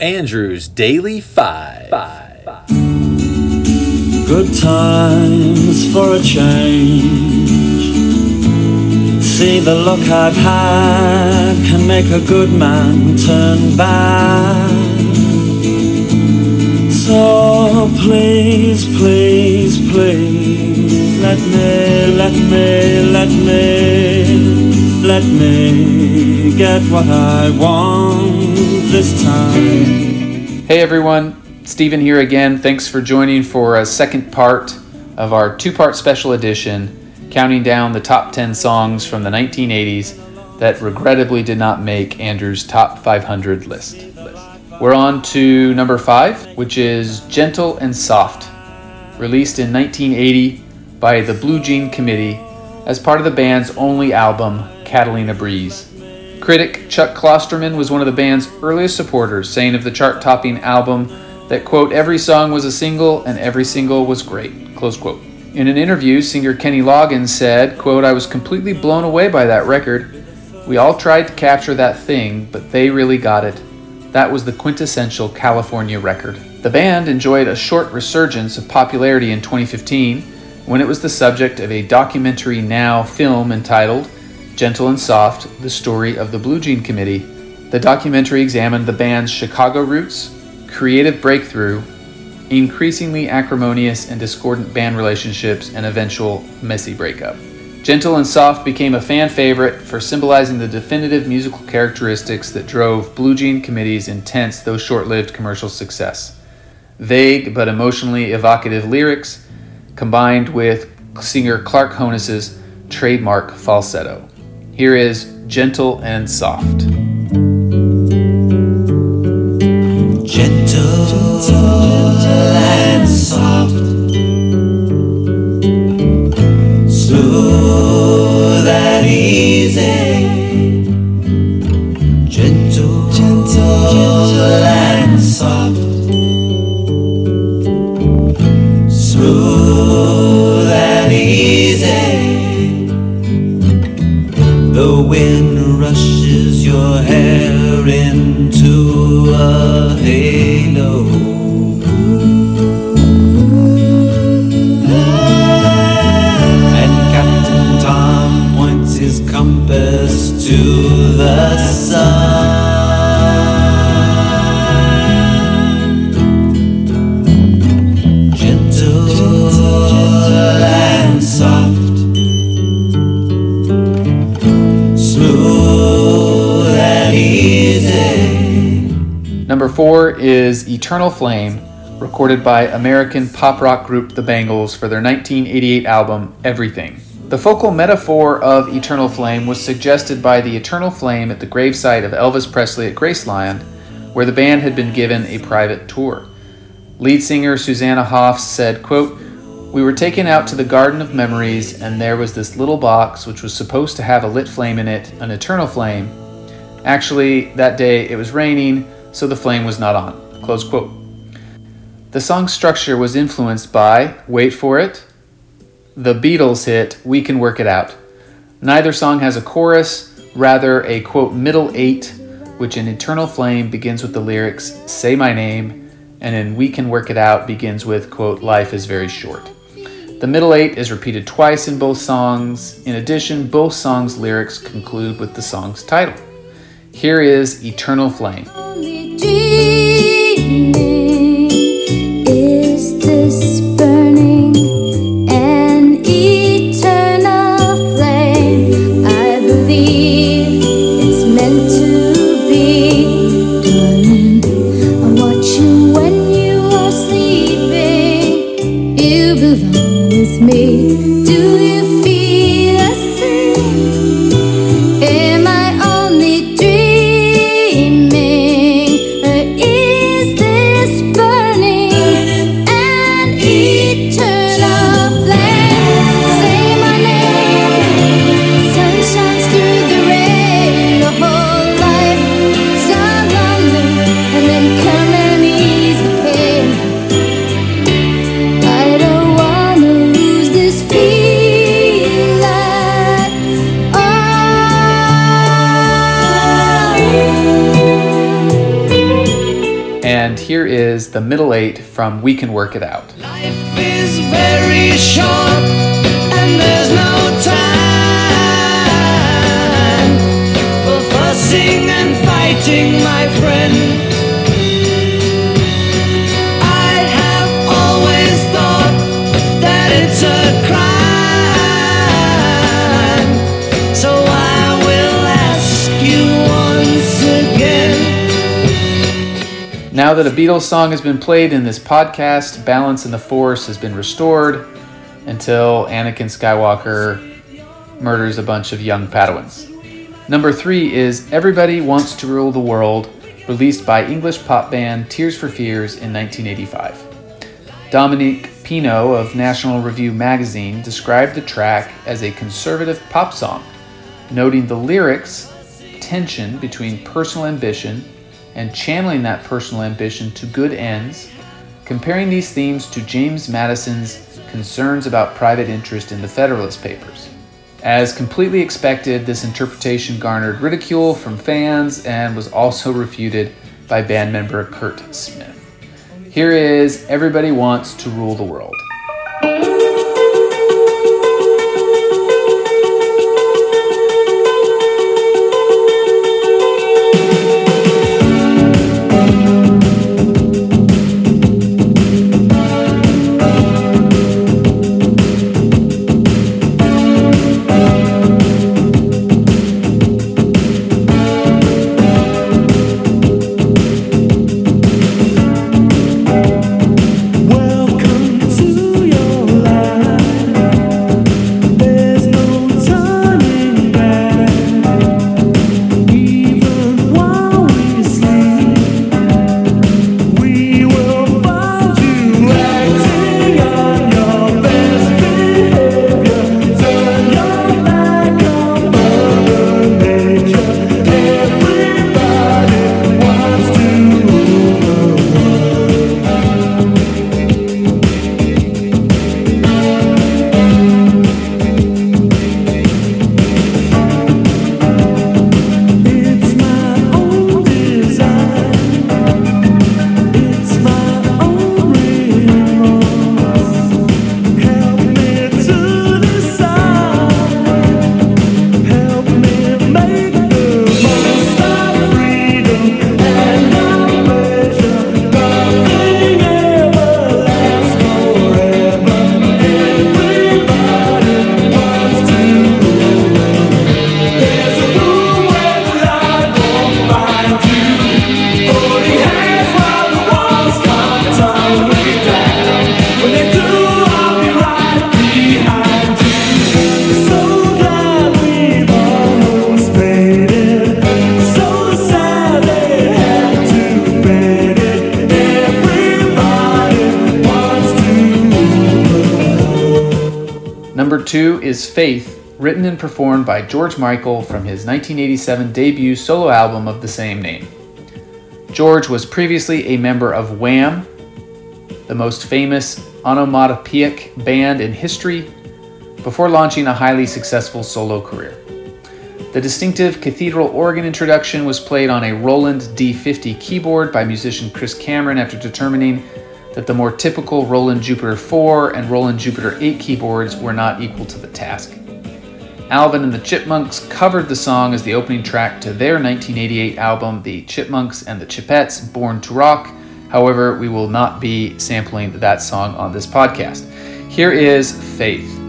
Andrew's Daily Five. Five. Good times for a change. See the look I've had can make a good man turn bad. So please, please, please, let me, let me, let me, let me get what I want. Hey everyone, Stephen here again. Thanks for joining for a second part of our two part special edition, counting down the top 10 songs from the 1980s that regrettably did not make Andrew's top 500 list. We're on to number five, which is Gentle and Soft, released in 1980 by the Blue Jean Committee as part of the band's only album, Catalina Breeze. Critic Chuck Klosterman was one of the band's earliest supporters, saying of the chart topping album that, quote, every song was a single and every single was great, close quote. In an interview, singer Kenny Loggins said, quote, I was completely blown away by that record. We all tried to capture that thing, but they really got it. That was the quintessential California record. The band enjoyed a short resurgence of popularity in 2015 when it was the subject of a documentary now film entitled Gentle and Soft The Story of the Blue Jean Committee. The documentary examined the band's Chicago roots, creative breakthrough, increasingly acrimonious and discordant band relationships, and eventual messy breakup. Gentle and Soft became a fan favorite for symbolizing the definitive musical characteristics that drove Blue Jean Committee's intense, though short lived commercial success. Vague but emotionally evocative lyrics, combined with singer Clark Honus's trademark falsetto. Here is Gentle and Soft. Gentle and soft, smooth and easy. Gentle, and soft, smooth and easy. The wind rushes your hair into a halo. And Captain Tom points his compass to the sun. Four is Eternal Flame, recorded by American pop rock group The Bangles for their 1988 album Everything. The focal metaphor of Eternal Flame was suggested by the eternal flame at the gravesite of Elvis Presley at Graceland, where the band had been given a private tour. Lead singer Susanna Hoffs said, quote, We were taken out to the Garden of Memories, and there was this little box which was supposed to have a lit flame in it, an eternal flame. Actually, that day it was raining, so the flame was not on. Close quote. The song's structure was influenced by, wait for it, the Beatles hit We Can Work It Out. Neither song has a chorus, rather, a quote middle eight, which in Eternal Flame begins with the lyrics, Say My Name, and in We Can Work It Out begins with, quote, Life is very short. The middle eight is repeated twice in both songs. In addition, both songs' lyrics conclude with the song's title. Here is Eternal Flame. Is the middle eight from We Can Work It Out. Life is very short, and there's no time for fussing and fighting, my friend. Now that a Beatles song has been played in this podcast, balance in the Force has been restored until Anakin Skywalker murders a bunch of young Padawans. Number three is Everybody Wants to Rule the World, released by English pop band Tears for Fears in 1985. Dominique Pino of National Review magazine described the track as a conservative pop song, noting the lyrics' tension between personal ambition and channeling that personal ambition to good ends, comparing these themes to James Madison's concerns about private interest in the Federalist Papers. As completely expected, this interpretation garnered ridicule from fans and was also refuted by band member Curt Smith. Here is Everybody Wants to Rule the World. Is Faith, written and performed by George Michael from his 1987 debut solo album of the same name. George was previously a member of Wham, the most famous onomatopoeic band in history, before launching a highly successful solo career. The distinctive cathedral organ introduction was played on a Roland D50 keyboard by musician Chris Cameron after determining that the more typical Roland Jupiter 4 and Roland Jupiter 8 keyboards were not equal to the task. Alvin and the Chipmunks covered the song as the opening track to their 1988 album, The Chipmunks and the Chipettes Born to Rock. However, we will not be sampling that song on this podcast. Here is Faith.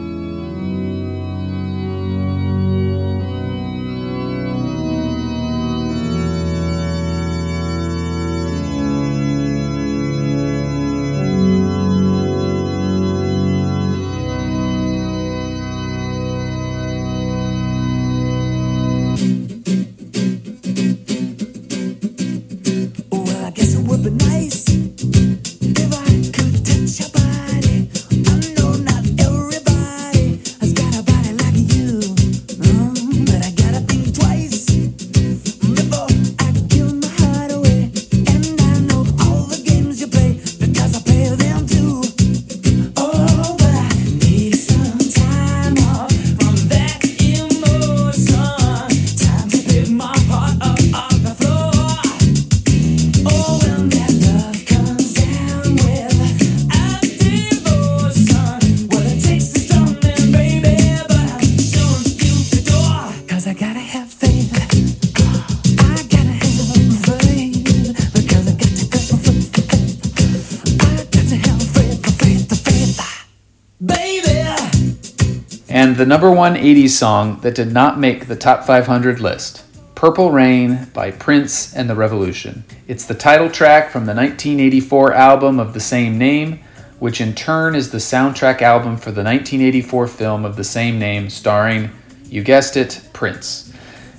The number one 80s song that did not make the top 500 list Purple Rain by Prince and the Revolution. It's the title track from the 1984 album of the same name, which in turn is the soundtrack album for the 1984 film of the same name, starring, you guessed it, Prince.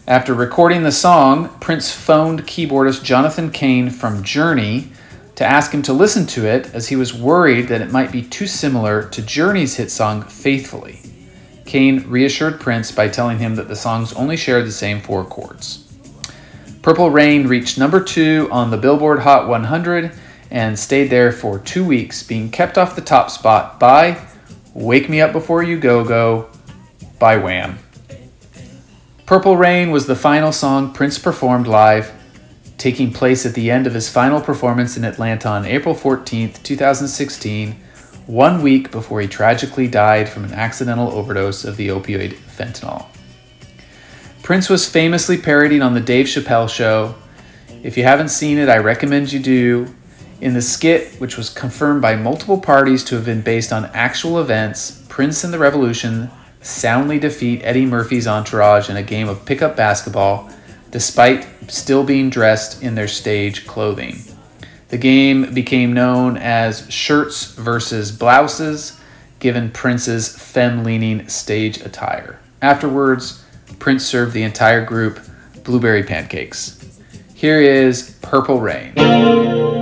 After recording the song, Prince phoned keyboardist Jonathan Cain from Journey to ask him to listen to it as he was worried that it might be too similar to Journey's hit song Faithfully. Cain reassured Prince by telling him that the songs only shared the same four chords. Purple Rain reached number two on the Billboard Hot 100 and stayed there for two weeks, being kept off the top spot by Wake Me Up Before You Go Go by Wham. Purple Rain was the final song Prince performed live, taking place at the end of his final performance in Atlanta on April 14, 2016 one week before he tragically died from an accidental overdose of the opioid fentanyl. Prince was famously parodied on The Dave Chappelle Show. If you haven't seen it, I recommend you do. In the skit, which was confirmed by multiple parties to have been based on actual events, Prince and the Revolution soundly defeat Eddie Murphy's entourage in a game of pickup basketball, despite still being dressed in their stage clothing. The game became known as Shirts versus Blouses, given Prince's femme leaning stage attire. Afterwards, Prince served the entire group blueberry pancakes. Here is Purple Rain.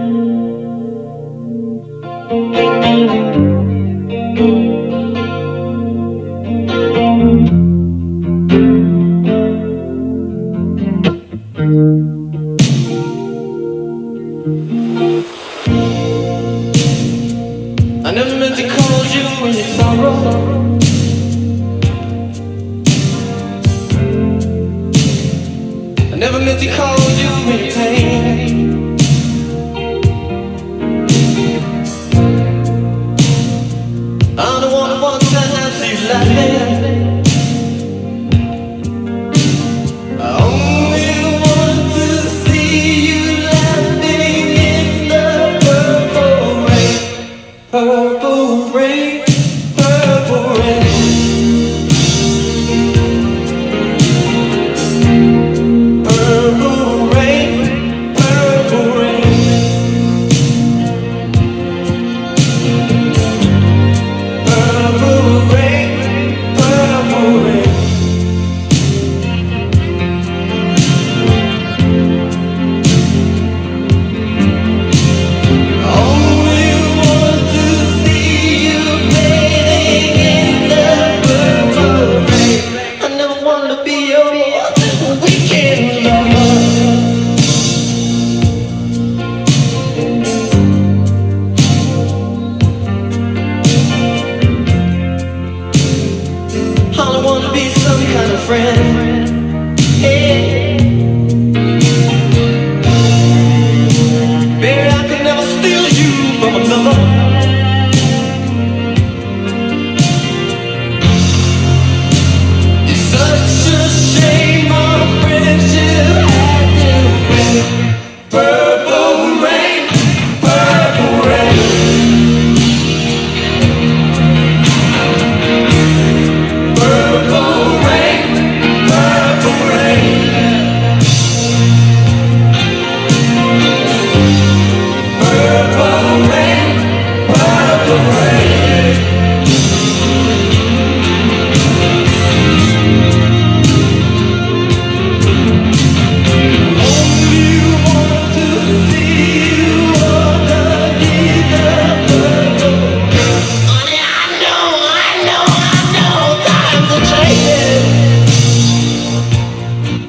I never meant to cause you any sorrow. I never meant to cause you any pain.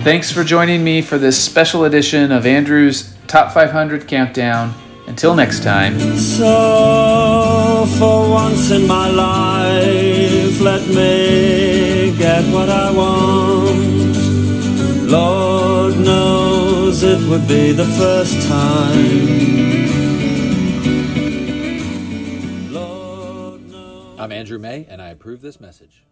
Thanks for joining me for this special edition of Andrew's Top 500 Countdown. Until next time. So, for once in my life, let me get what I want. Lord knows it would be the first time. I'm Andrew May, and I approve this message.